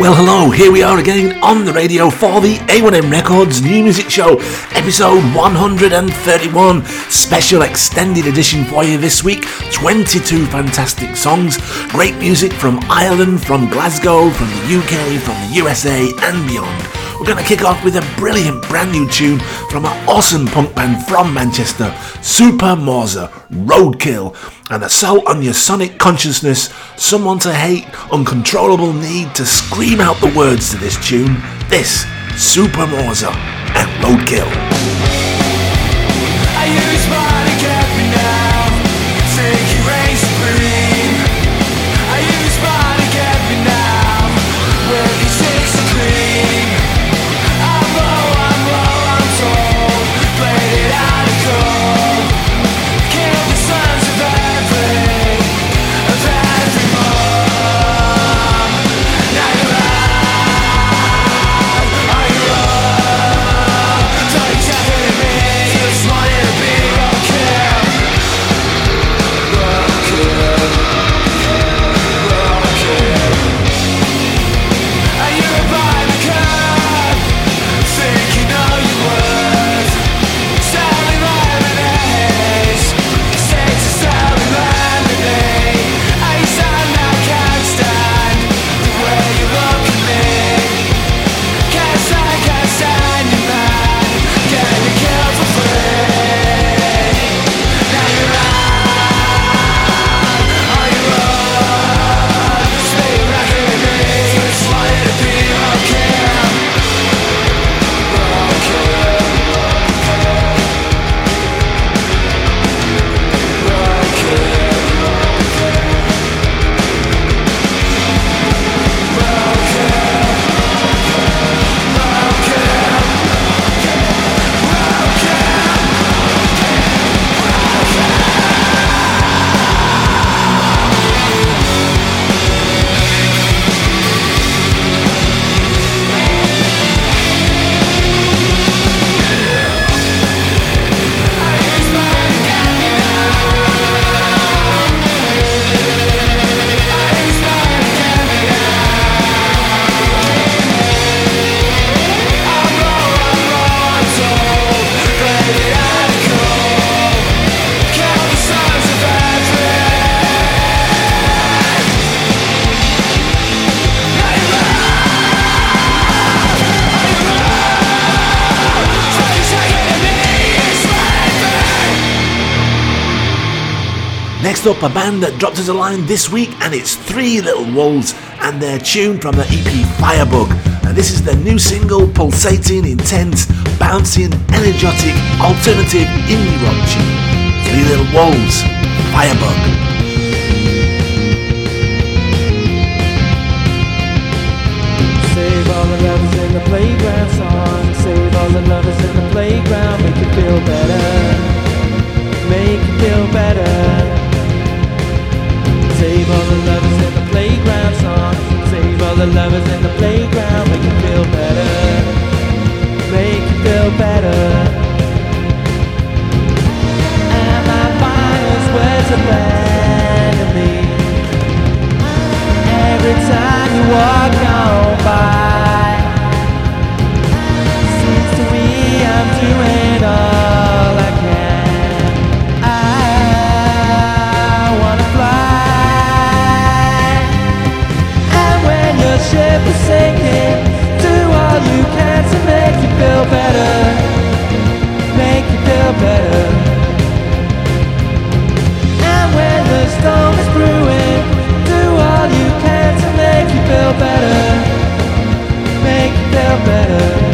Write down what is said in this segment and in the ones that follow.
Well, hello, here we are again on the radio for the A1M Records New Music Show, episode 131, special extended edition for you this week. 22 fantastic songs, great music from Ireland, from Glasgow, from the UK, from the USA, and beyond. We're going to kick off with a brilliant brand new tune from an awesome punk band from Manchester, Super Morza, Roadkill, and assault on your sonic consciousness, someone to hate, uncontrollable need to scream out the words to this tune. This, Super Morza and Roadkill. Up a band that dropped us a line this week, and it's Three Little Wolves and their tune from the EP Firebug. And this is their new single, pulsating, intense, bouncy, and energetic alternative indie rock tune. Three Little Wolves, Firebug. Save all the lovers in the playground song. Save all the lovers in the playground. Make you feel better. The lovers in the playground. Make you feel better. Make you feel better. And my finest words abandon me. Every time you walk on by. Seems to me I'm doing better.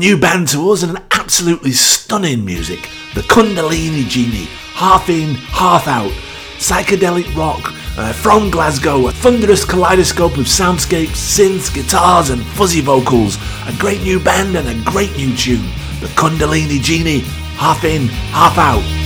New band to us and an absolutely stunning music. The Kundalini Genie, half in, half out. Psychedelic rock uh, from Glasgow, a thunderous kaleidoscope of soundscapes, synths, guitars, and fuzzy vocals. A great new band and a great new tune. The Kundalini Genie, half in, half out.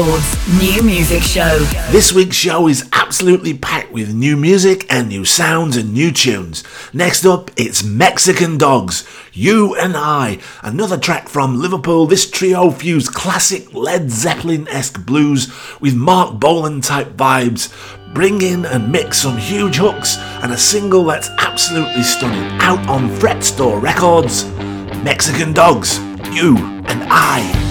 Records New Music Show. This week's show is absolutely packed with new music and new sounds and new tunes. Next up, it's Mexican Dogs, You and I, another track from Liverpool. This trio fused classic Led Zeppelin esque blues with Marc Bolan type vibes. Bring in and mix some huge hooks and a single that's absolutely stunning out on Fret Store Records. Mexican Dogs, You and I. I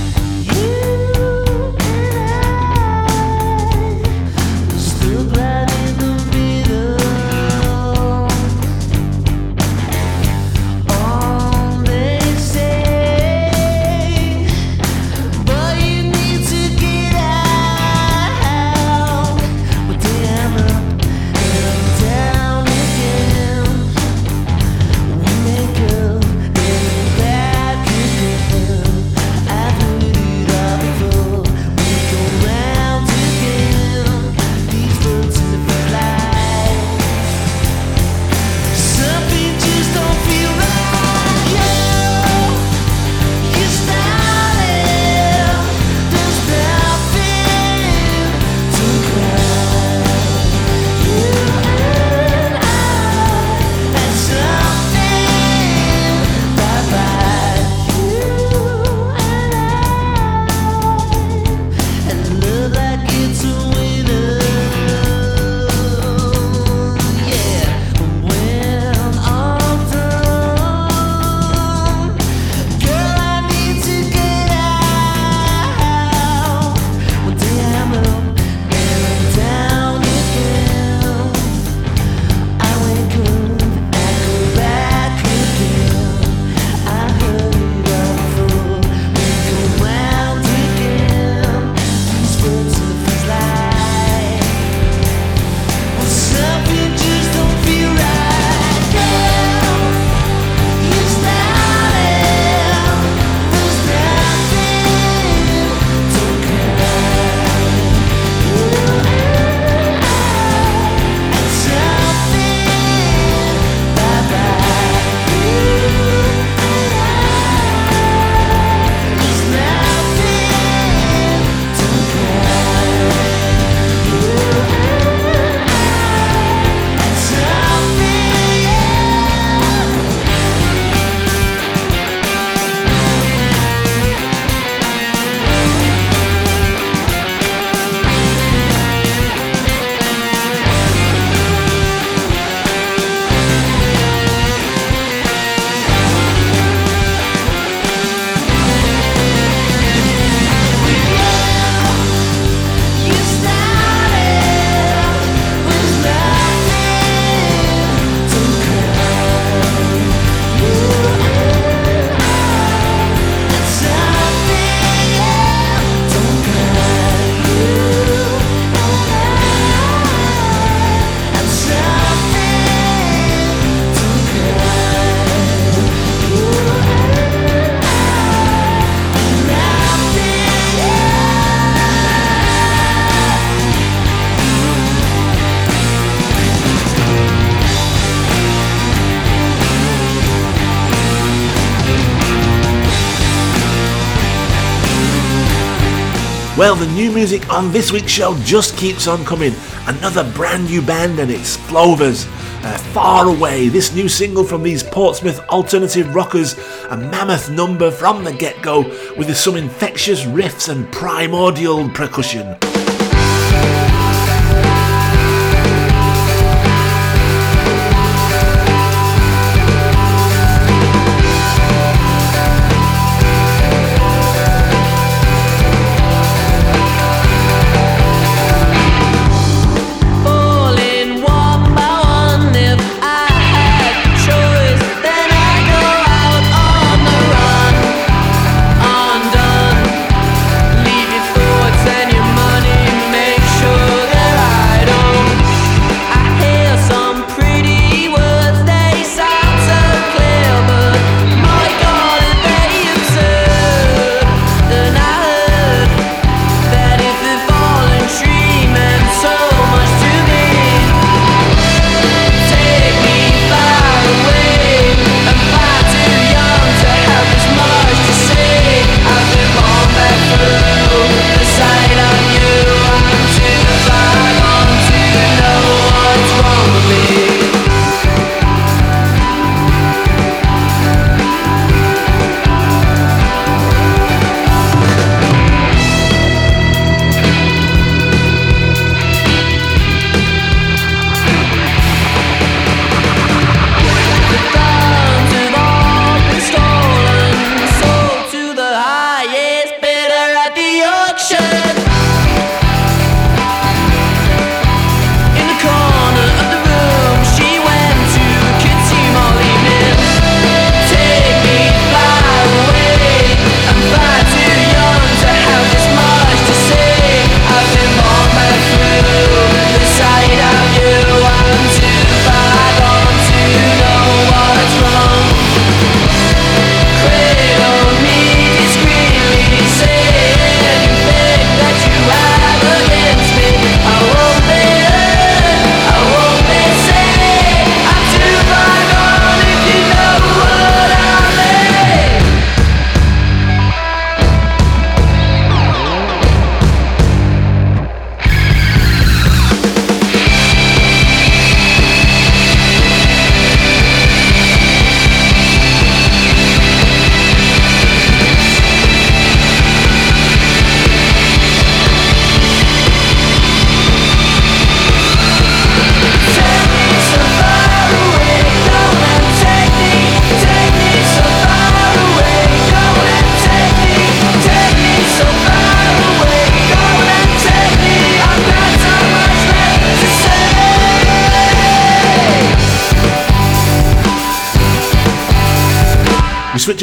Well, the new music on this week's show just keeps on coming. Another brand new band, and it's Flowvers. Uh, far Away, this new single from these Portsmouth alternative rockers, a mammoth number from the get go with some infectious riffs and primordial percussion.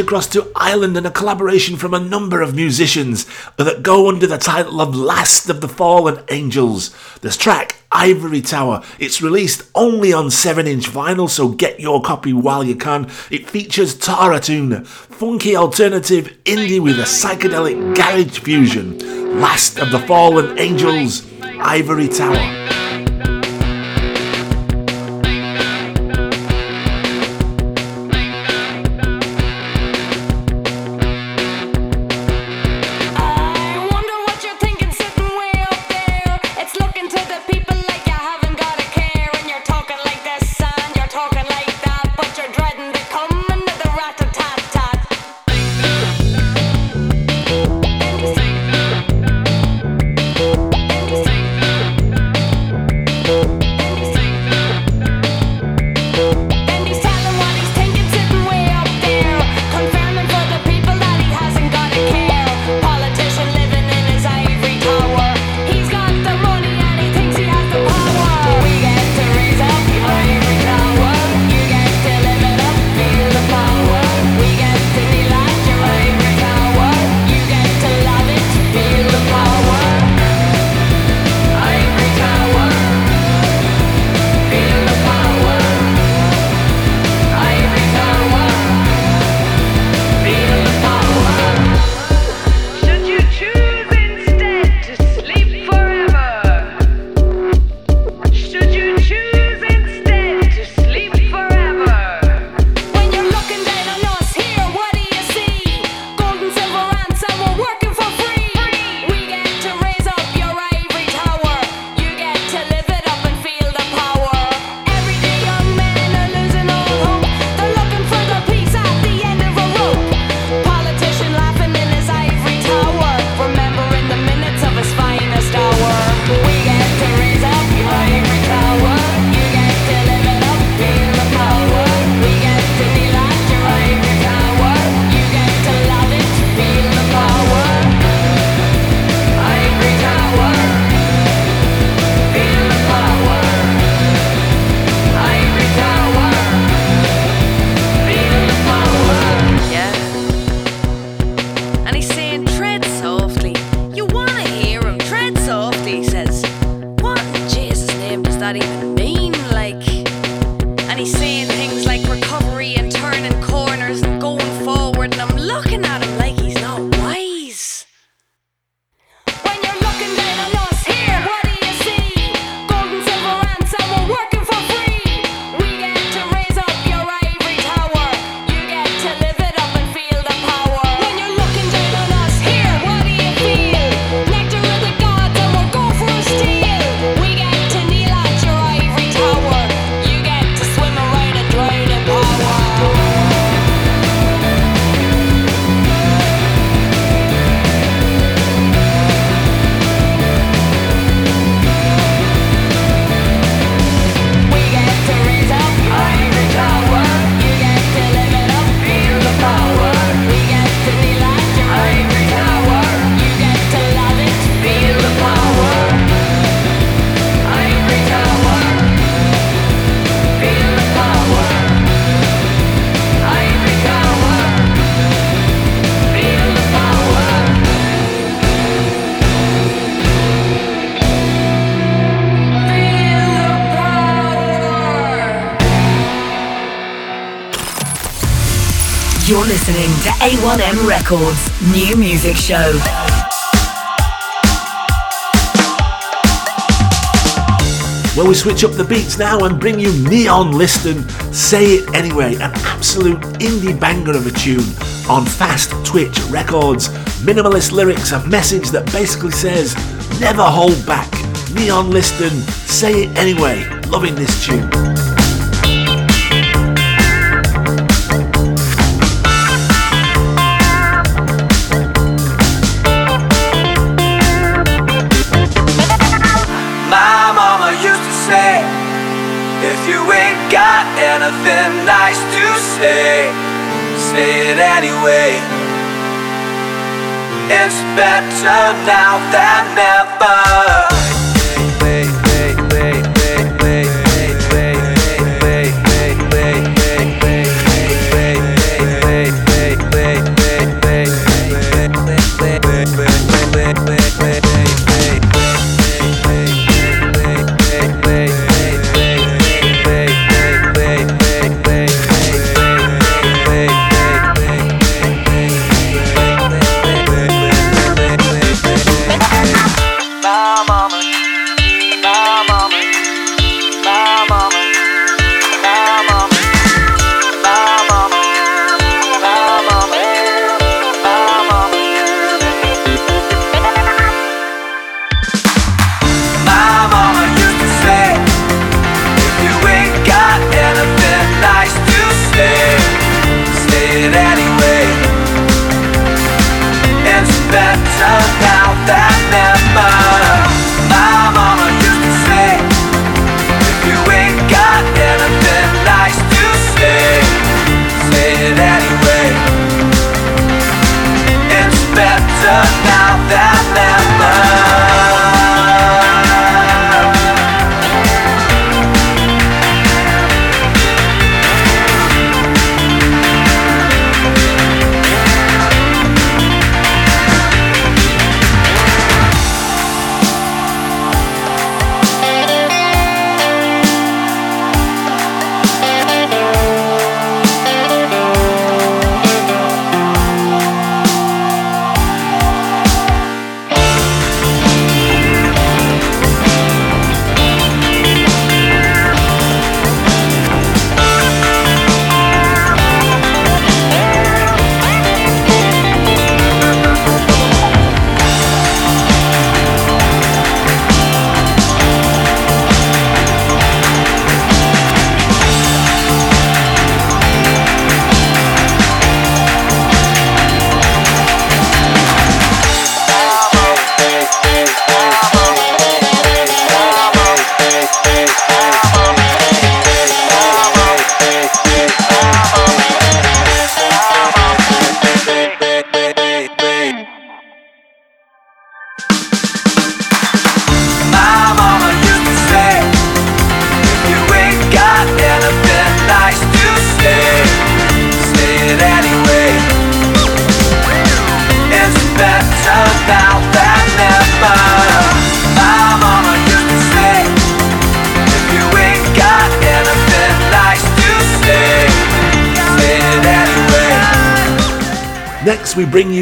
Across to Ireland and a collaboration from a number of musicians that go under the title of Last of the Fallen Angels. This track, Ivory Tower, it's released only on 7 inch vinyl, so get your copy while you can. It features Tara Tine, funky alternative indie with a psychedelic garage fusion. Last of the Fallen Angels, Ivory Tower. 1M Records New Music Show. Well, we switch up the beats now and bring you Neon Listen, Say It Anyway, an absolute indie banger of a tune on Fast Twitch Records. Minimalist lyrics, a message that basically says, never hold back. Neon Listen, Say It Anyway. Loving this tune. anyway. It's better now than never. so now.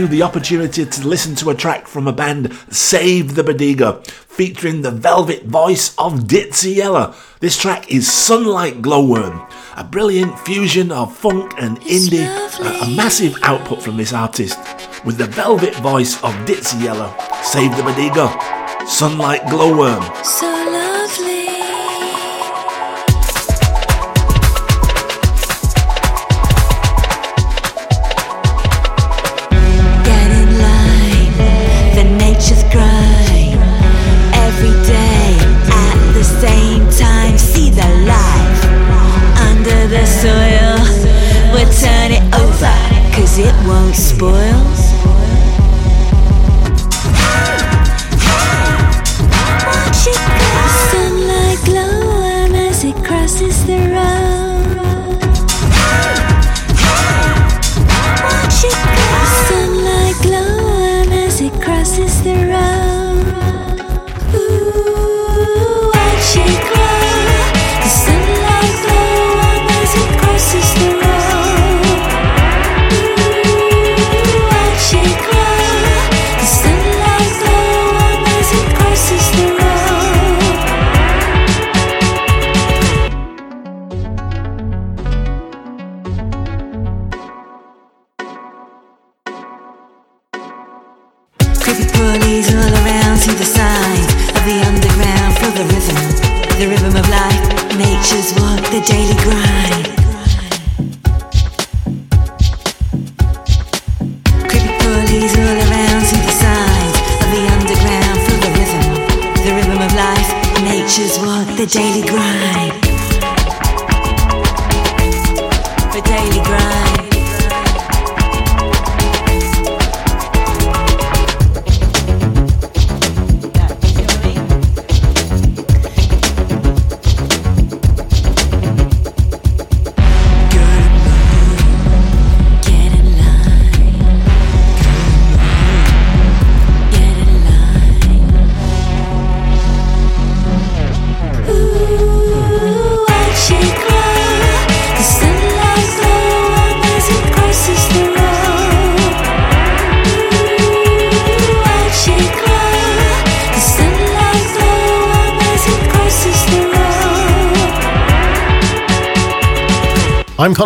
you the opportunity to listen to a track from a band, Save the Bodega, featuring the velvet voice of Ditsea Yella. This track is Sunlight Glowworm, a brilliant fusion of funk and indie, a, a, massive output from this artist, with the velvet voice of Ditsea Yella, Save the Bodega, Sunlight Glowworm. Sunlight.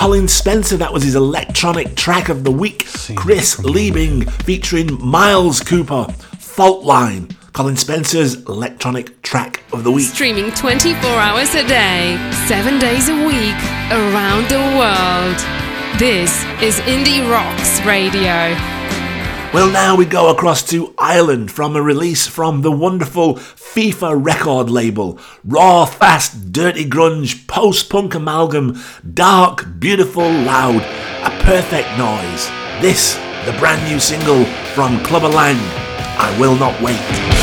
Colin Spencer, that was his electronic track of the week. Chris Liebing featuring Miles Cooper, Fault Line. Colin Spencer's electronic track of the week. Streaming 24 hours a day, 7 days a week, around the world. This is Indie Rocks Radio. Well, now we go across to Ireland from a release from the wonderful FIFA record label. Raw, fast, dirty grunge, post punk amalgam, dark, beautiful, loud, a perfect noise. This, the brand new single from Klubber Lang, I Will Not Wait.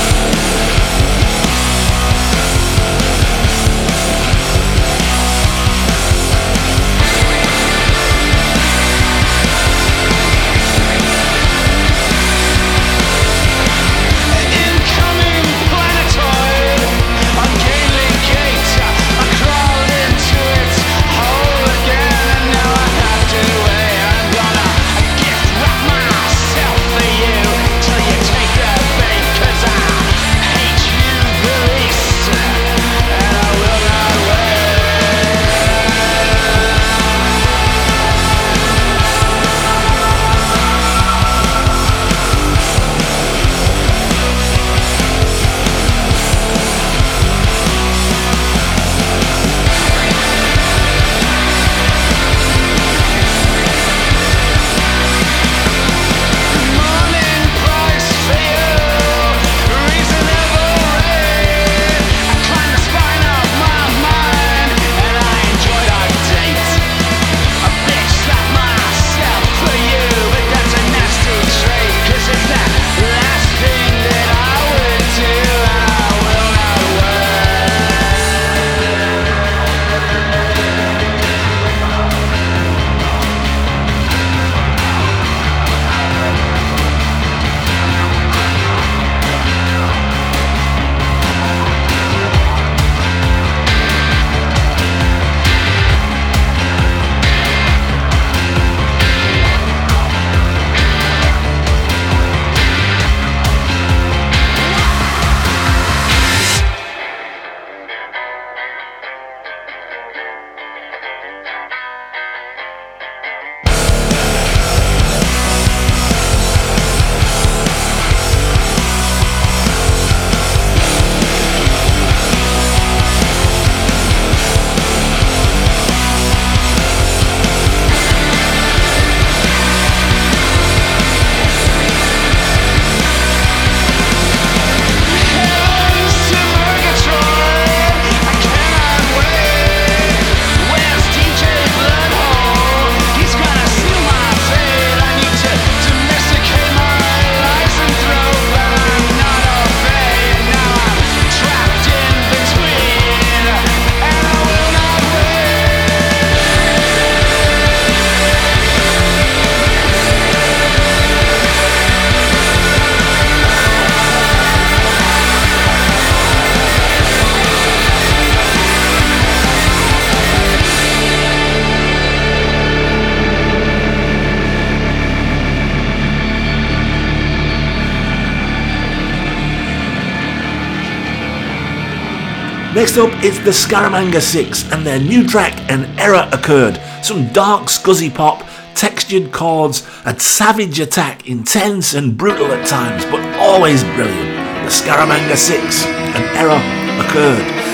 Next up, it's the Scaramanga 6 and their new track, An Error Occurred. Some dark, scuzzy pop, textured chords, a savage attack, intense and brutal at times, but always brilliant. The Scaramanga 6, An Error Occurred.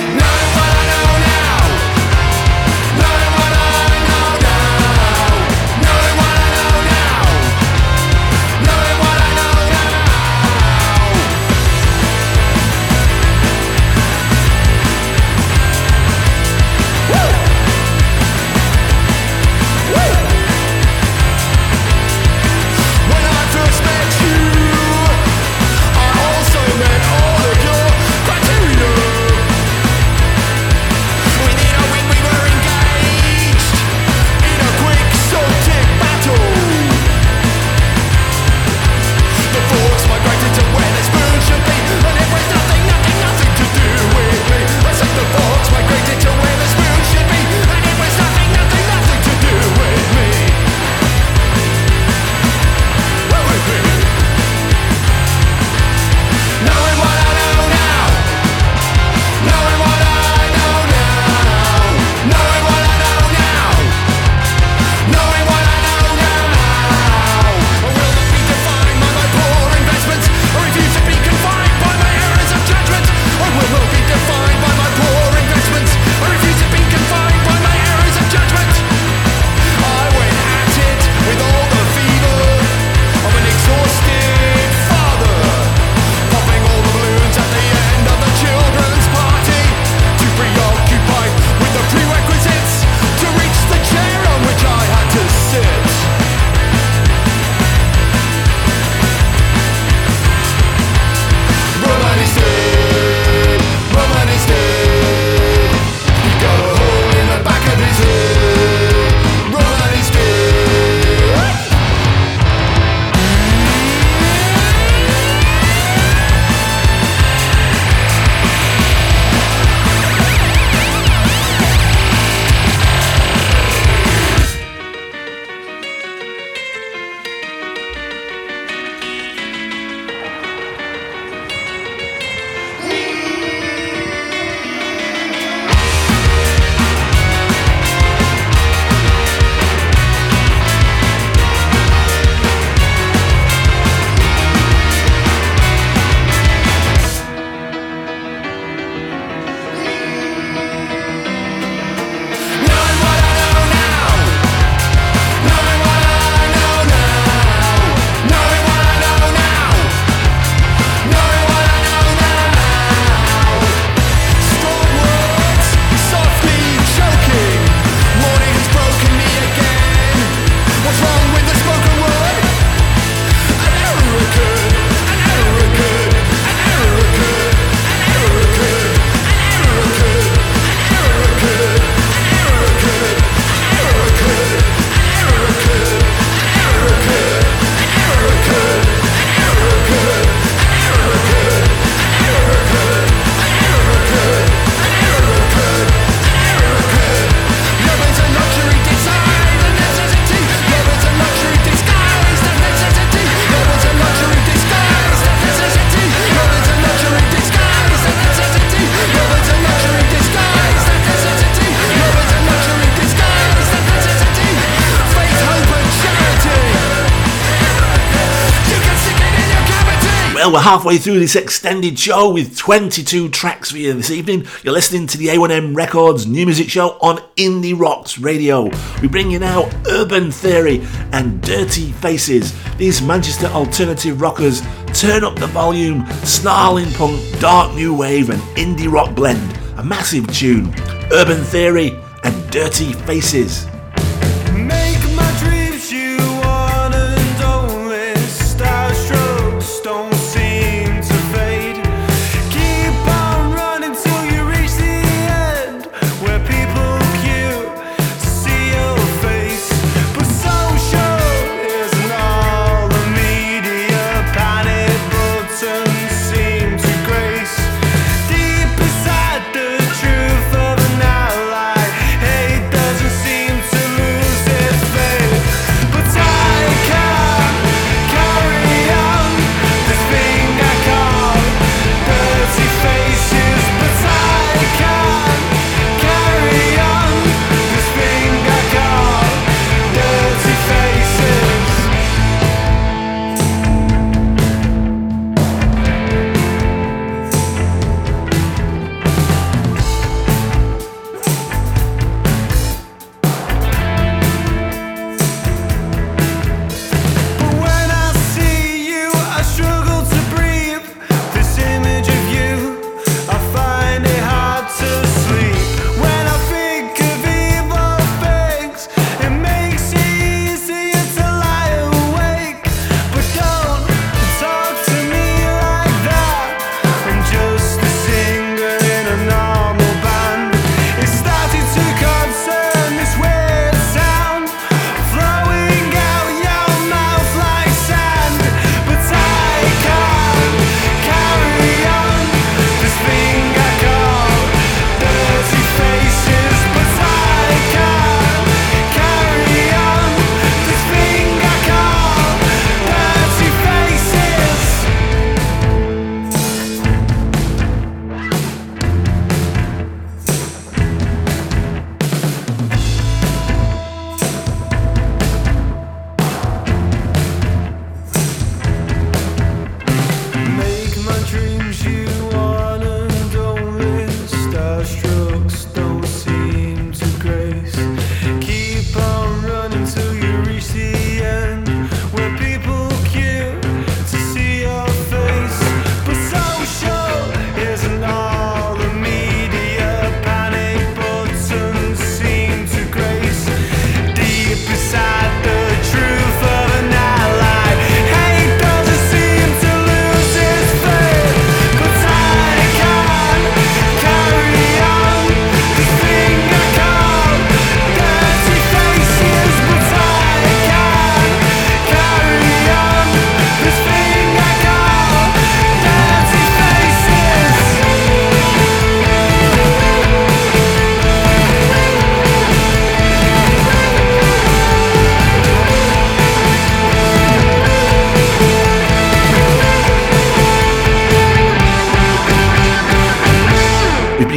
we're halfway through this extended show with 22 tracks for you this evening. You're listening to the A1M Records new music show on Indie Rocks Radio. We bring you now Urban Theory and Dirty Faces. These Manchester alternative rockers turn up the volume, snarling punk, dark new wave, and indie rock blend. A massive tune. Urban Theory and Dirty Faces.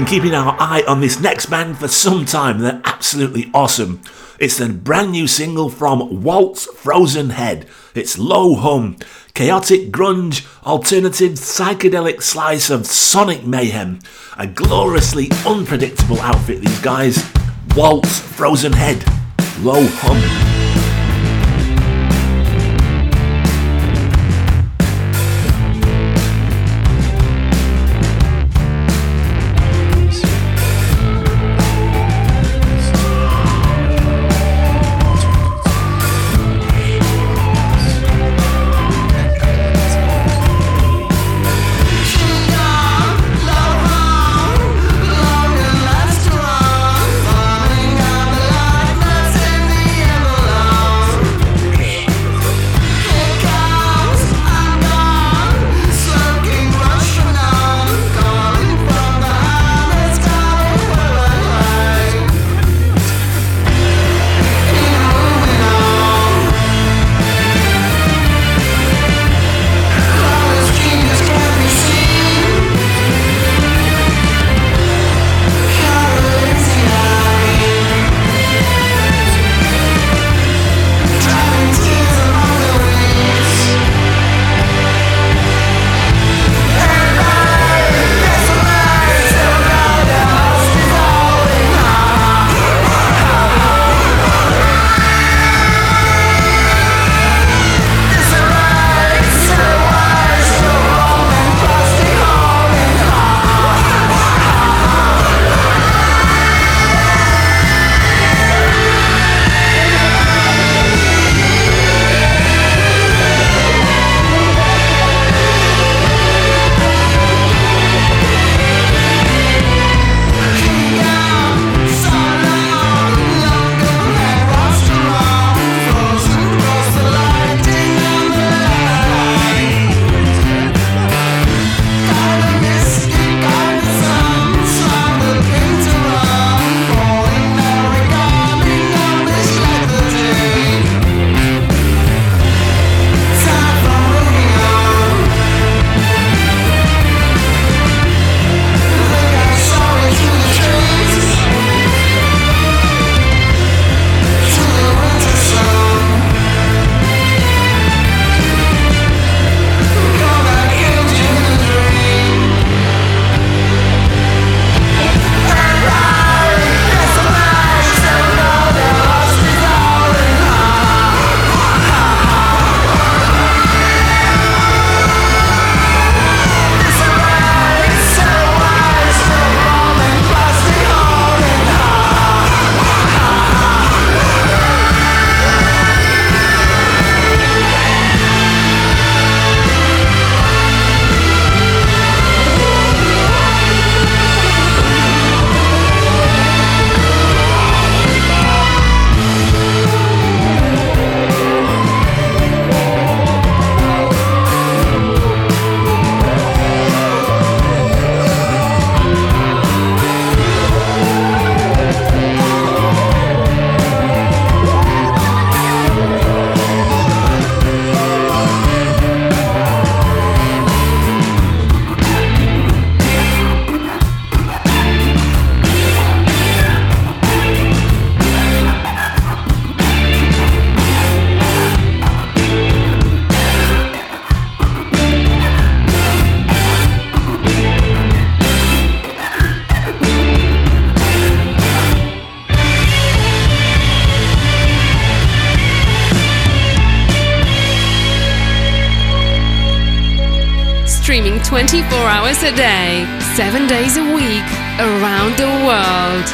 keeping our eye on this next band for some time. They're absolutely awesome. It's a brand new single from Waltz Frozen Head. It's low hum, chaotic grunge, alternative psychedelic slice of sonic mayhem. A gloriously unpredictable outfit, these guys. Waltz Frozen Head, low hum. 24 hours a day, 7 days a week, around the world.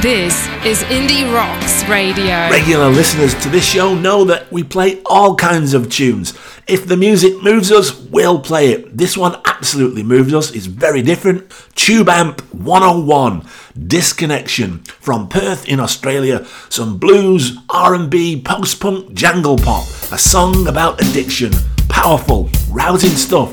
This is Indie Rocks Radio. Regular listeners to this show know that we play all kinds of tunes. If the music moves us, we'll play it. This one absolutely moved us. It's very different. Tube Amp 101, Disconnection from Perth in Australia. Some blues, R&B, post-punk, jangle pop. A song about addiction. Powerful, rousing stuff.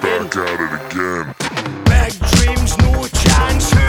again. Back at it again. Big dreams, no chance.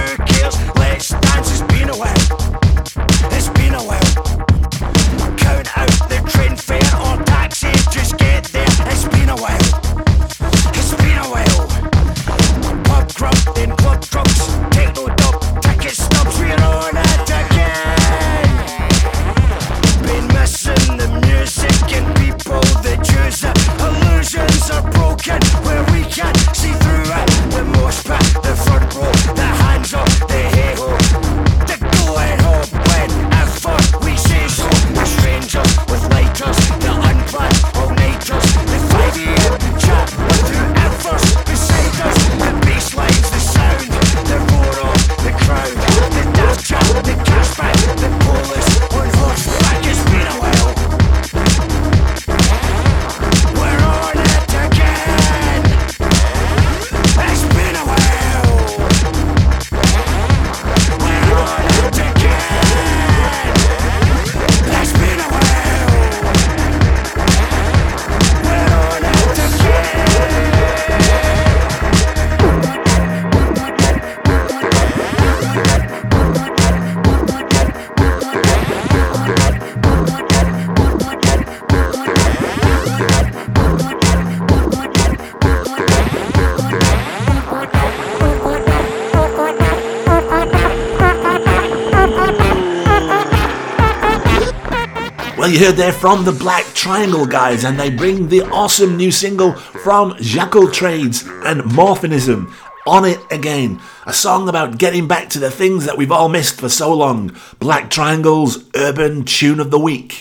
Heard there from the Black Triangle guys, and they bring the awesome new single from Jackal Trades and Morphinism. On It Again, a song about getting back to the things that we've all missed for so long. Black Triangle's Urban Tune of the Week.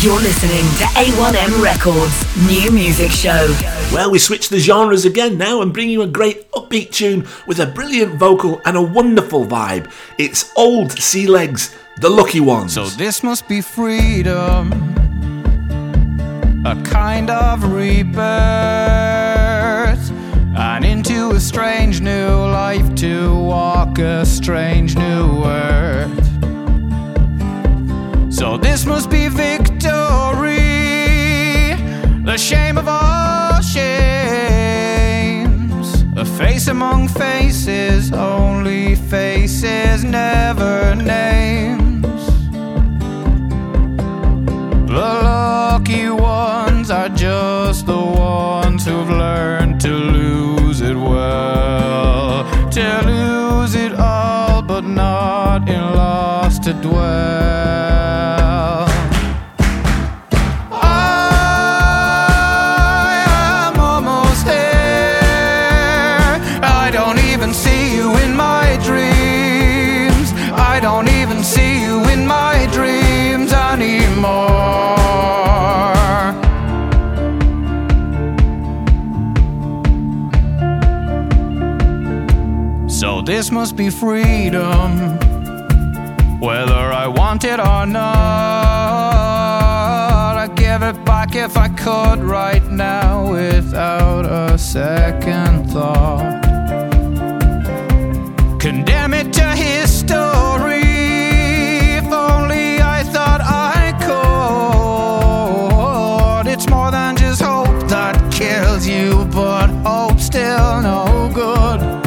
You're listening to A1M Records New Music Show. Well, we switch the genres again now and bring you a great upbeat tune with a brilliant vocal and a wonderful vibe. It's Old Sea Legs, The Lucky Ones. So this must be freedom, a kind of rebirth, and into a strange new life to walk a strange new earth. So this must be victory, the shame of all shames, a face among faces, only faces, never names. Lose it all, but not in loss to dwell. This must be freedom, whether I want it or not. I'd give it back if I could right now without a second thought. Condemn it to history. If only I thought I could. It's more than just hope that kills you, but hope still no good.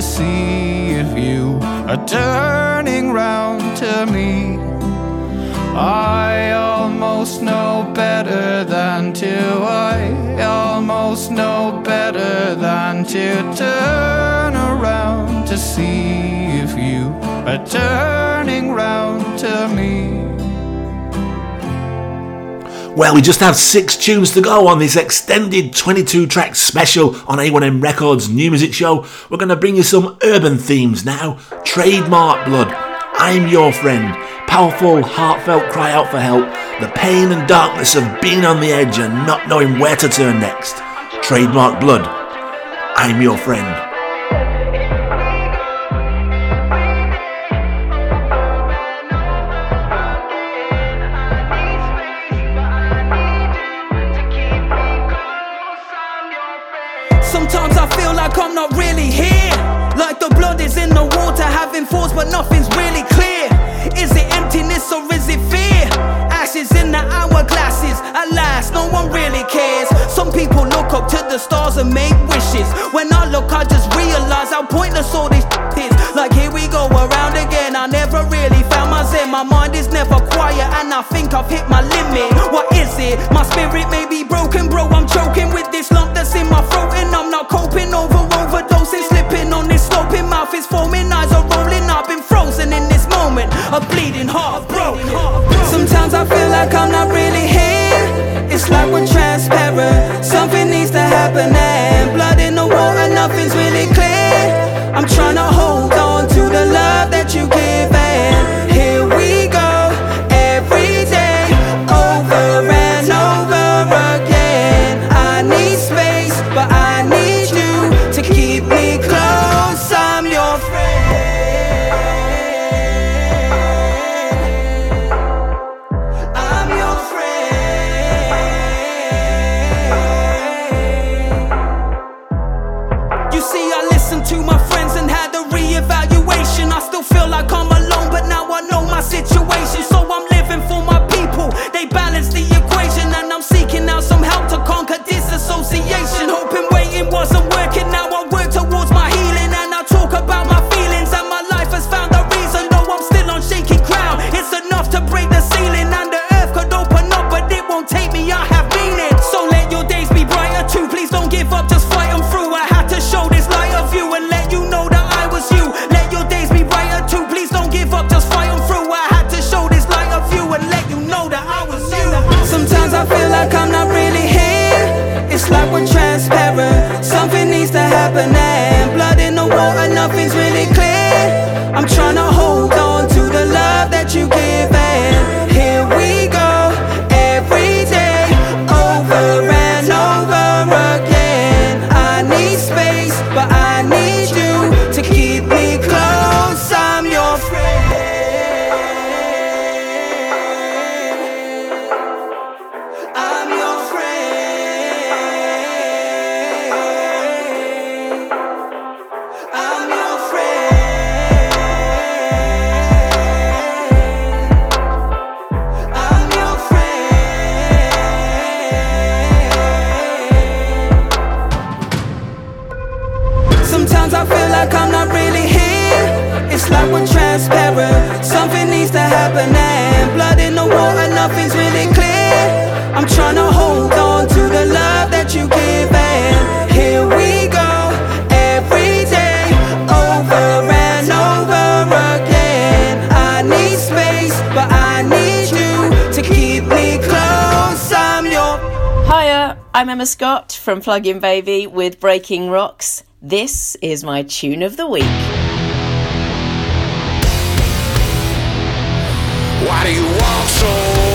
To see if you are turning round to me. I almost know better than to. I almost know better than to turn around to see if you are turning round to me. Well, we just have six tunes to go on this extended 22 track special on A1M Records New Music Show. We're going to bring you some urban themes now. Trademark Blud, I'm Your Friend, powerful, heartfelt cry out for help, the pain and darkness of being on the edge and not knowing where to turn next. Trademark Blud, I'm Your Friend. purpose or is it fear? Ashes in the hourglasses, alas, no one really cares. Some people look up to the stars and make wishes. When I look, I just realize how pointless all this is. Like, here we go around again. I never really found my zen. My mind is never quiet, and I think I've hit my limit. What is it? My spirit may be broken, bro. I'm choking with this lump that's in my throat, and I'm not coping. Over overdosing, slipping on this sloping mouth is forming, eyes are rolling. I've been frozen in this moment, a bleeding heart. Sometimes I feel like I'm not really here. It's like we're transparent. Something needs to happen, and blood in the water, nothing's really clear. I'm trying. Plug in, Baby with Breaking Rocks. This is my tune of the week. Why do you so?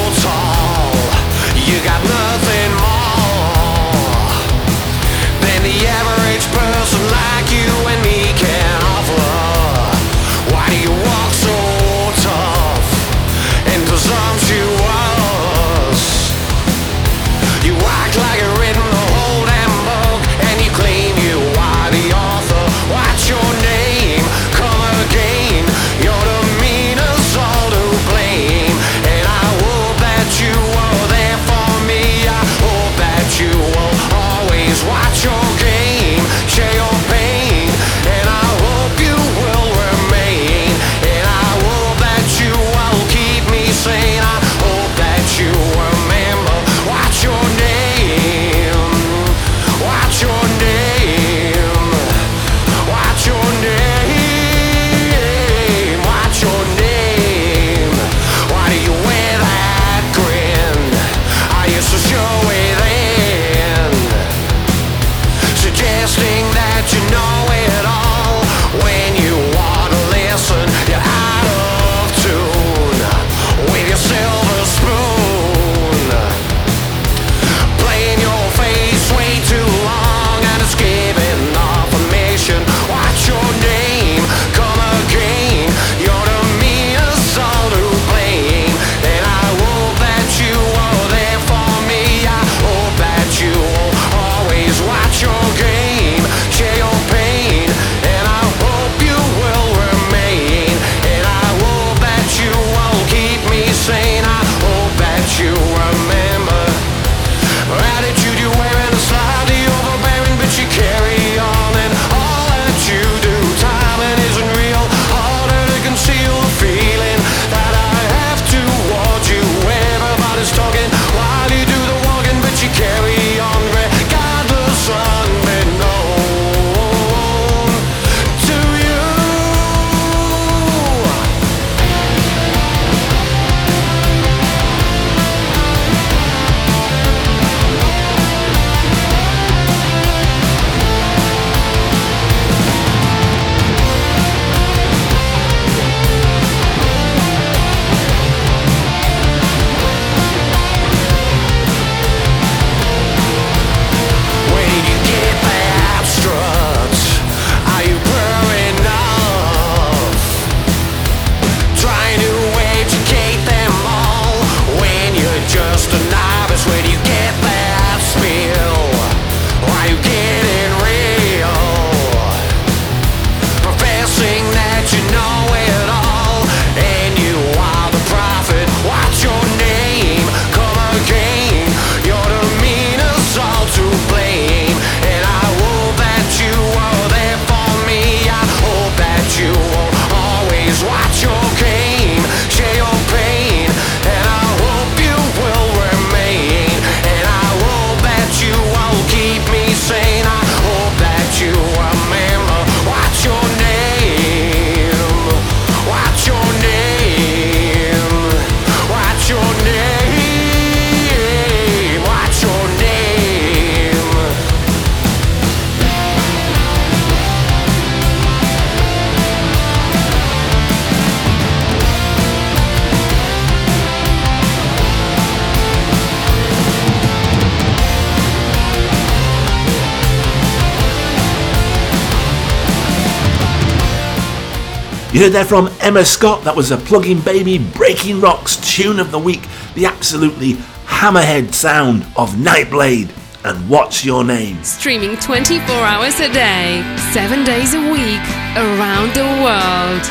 Heard there from Emma Scott, that was a plug-in baby breaking rocks tune of the week, the absolutely hammerhead sound of Nightblade and What's Your Name? Streaming 24 hours a day, 7 days a week, around the world.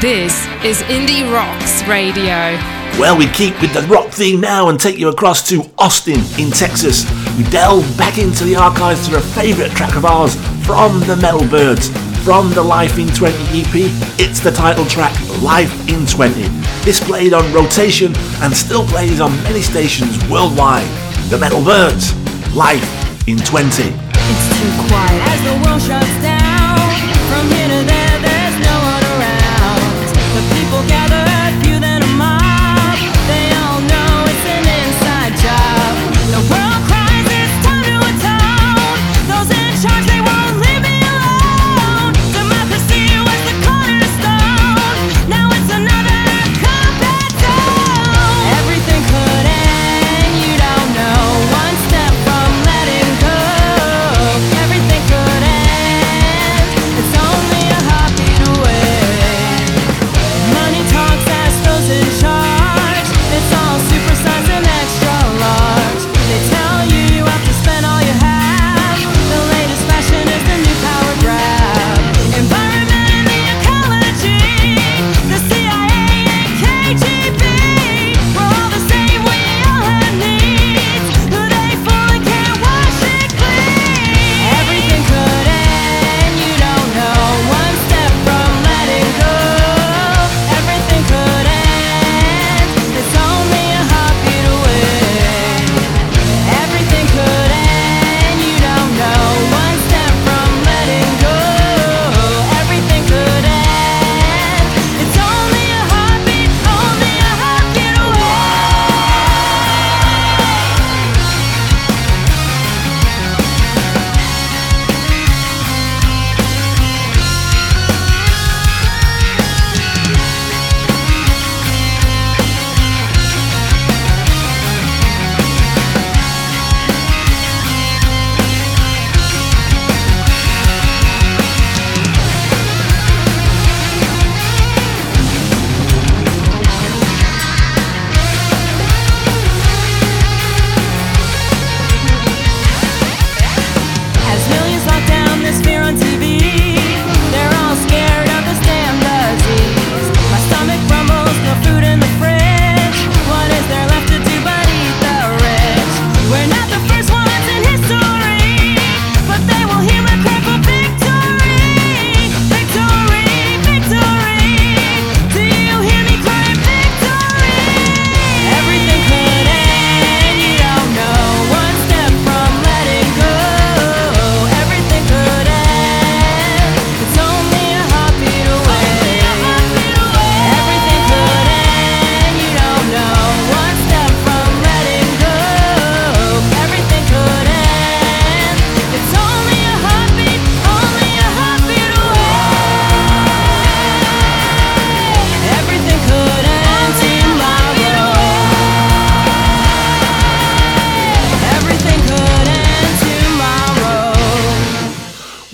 This is Indie Rocks Radio. Well, we keep with the rock theme now and take you across to Austin in Texas. We delve back into the archives for a favourite track of ours from the Metal Byrds. From the Life in 20 EP, it's the title track Life in 20. This played on rotation and still plays on many stations worldwide. The Metal Byrds, Life in 20. It's too quiet as the world shuts down.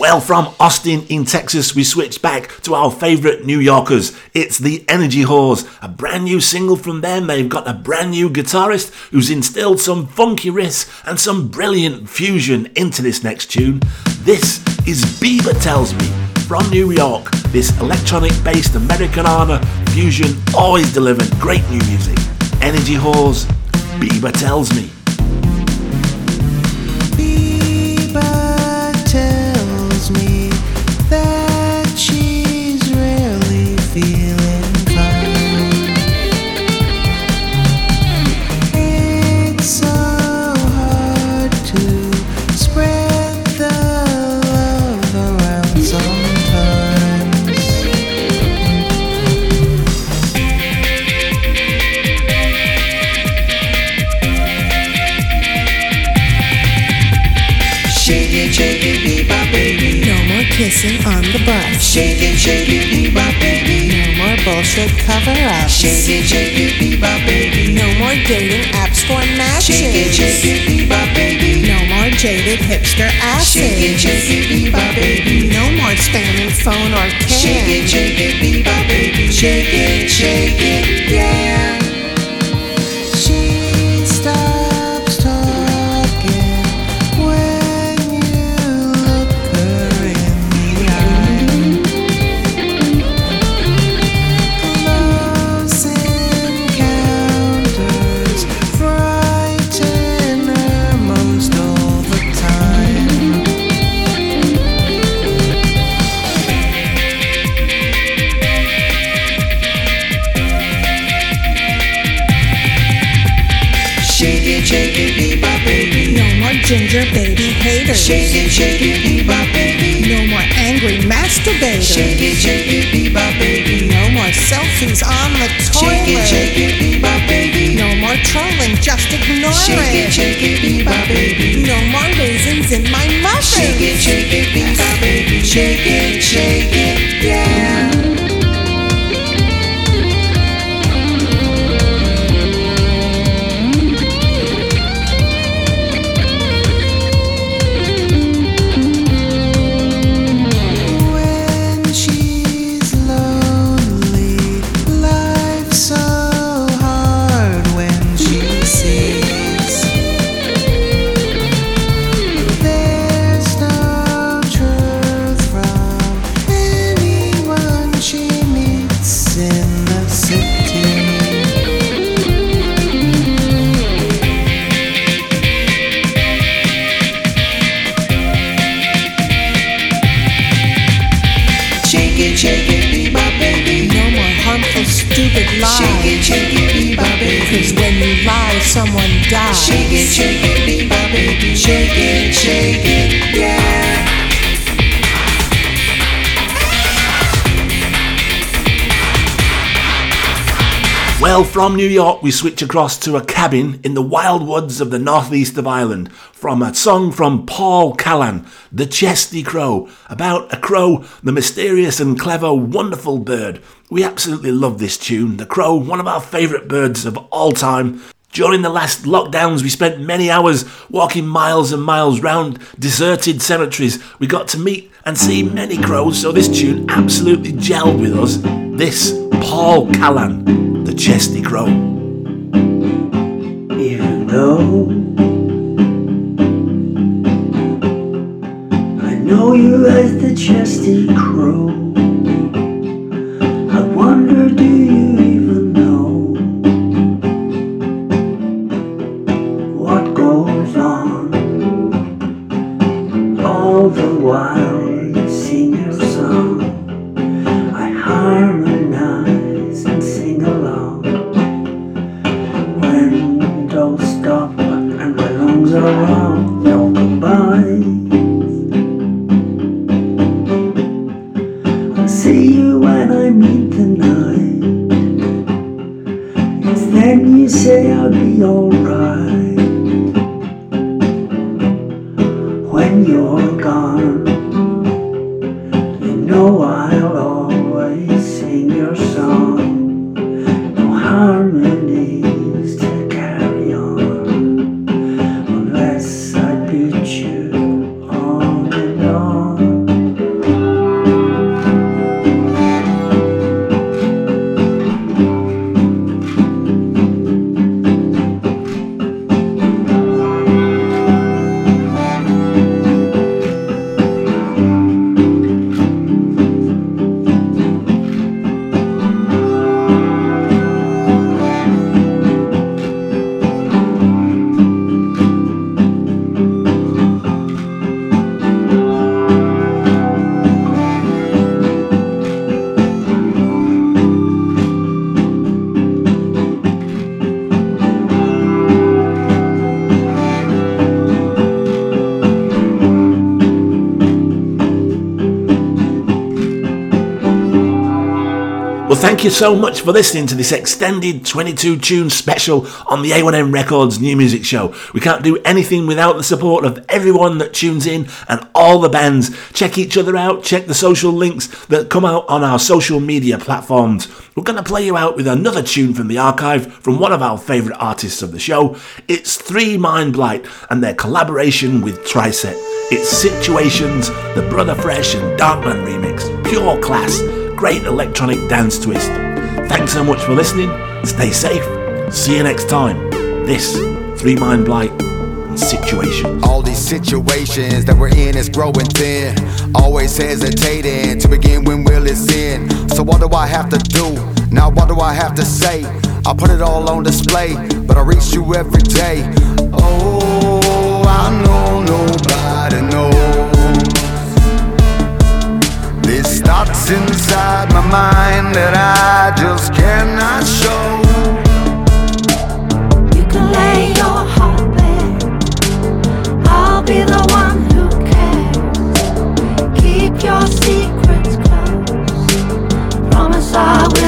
Well, from Austin in Texas, we switch back to our favourite New Yorkers. It's the Energy Whores, a brand new single from them. They've got a brand new guitarist who's instilled some funky riffs and some brilliant fusion into this next tune. This is Biba Tells Me from New York. This electronic based Americana fusion always delivered great new music. Energy Whores, Biba Tells Me. Bus. Shake it, shake it, bebop, baby. No more bullshit cover ups. Shake it, shake it, bebop, baby. No more dating apps for matches. Shake it, shake it, bebop, baby. No more jaded hipster asses. Shake it, shake it, bebop, baby. No more spamming phone or cam. Shake it, shake it, bebop, baby. shake it, shake it, yeah. Shake it, shake it, bebop, baby. No more angry masturbators. Shake it, shake it, bebop, baby. No more selfies on the toilet. Shake it, shake it, bebop, baby. No more trolling, just ignore Shake it. it, shake it, bebop, baby. No more raisins in my muffins. Shake it, shake it, bebop, baby. Shake it, shake it, from New York, we switch across to a cabin in the wild woods of the northeast of Ireland from a song from Paul Callan, The Chesty Crow, about a crow, the mysterious and clever, wonderful bird. We absolutely love this tune. The crow, one of our favourite birds of all time. During the last lockdowns, we spent many hours walking miles and miles round deserted cemeteries. We got to meet and see many crows, so this tune absolutely gelled with us. This, Paul Callan, The Chesty Crow. Even though I know you as the chesty crow, thank you so much for listening to this extended 22 tune special on the A1M Records New Music Show. We can't do anything without the support of everyone that tunes in and all the bands. Check each other out, check the social links that come out on our social media platforms. We're going to play you out with another tune from the archive from one of our favourite artists of the show. It's Three Mind Blight and their collaboration with Trysette. It's Situations, the Brother Fresh and Darkman remix. Pure class great electronic dance twist. Thanks so much for listening. Stay safe. See you next time. This Three Mind Blight situation. All these situations that we're in is growing thin. Always hesitating to begin when will it's in. So what do I have to do? Now what do I have to say? I put it all on display, but I reach you every day. Oh, I know nobody thoughts inside my mind that I just cannot show. You can lay your heart bare. I'll be the one who cares. Keep your secrets close. Promise I will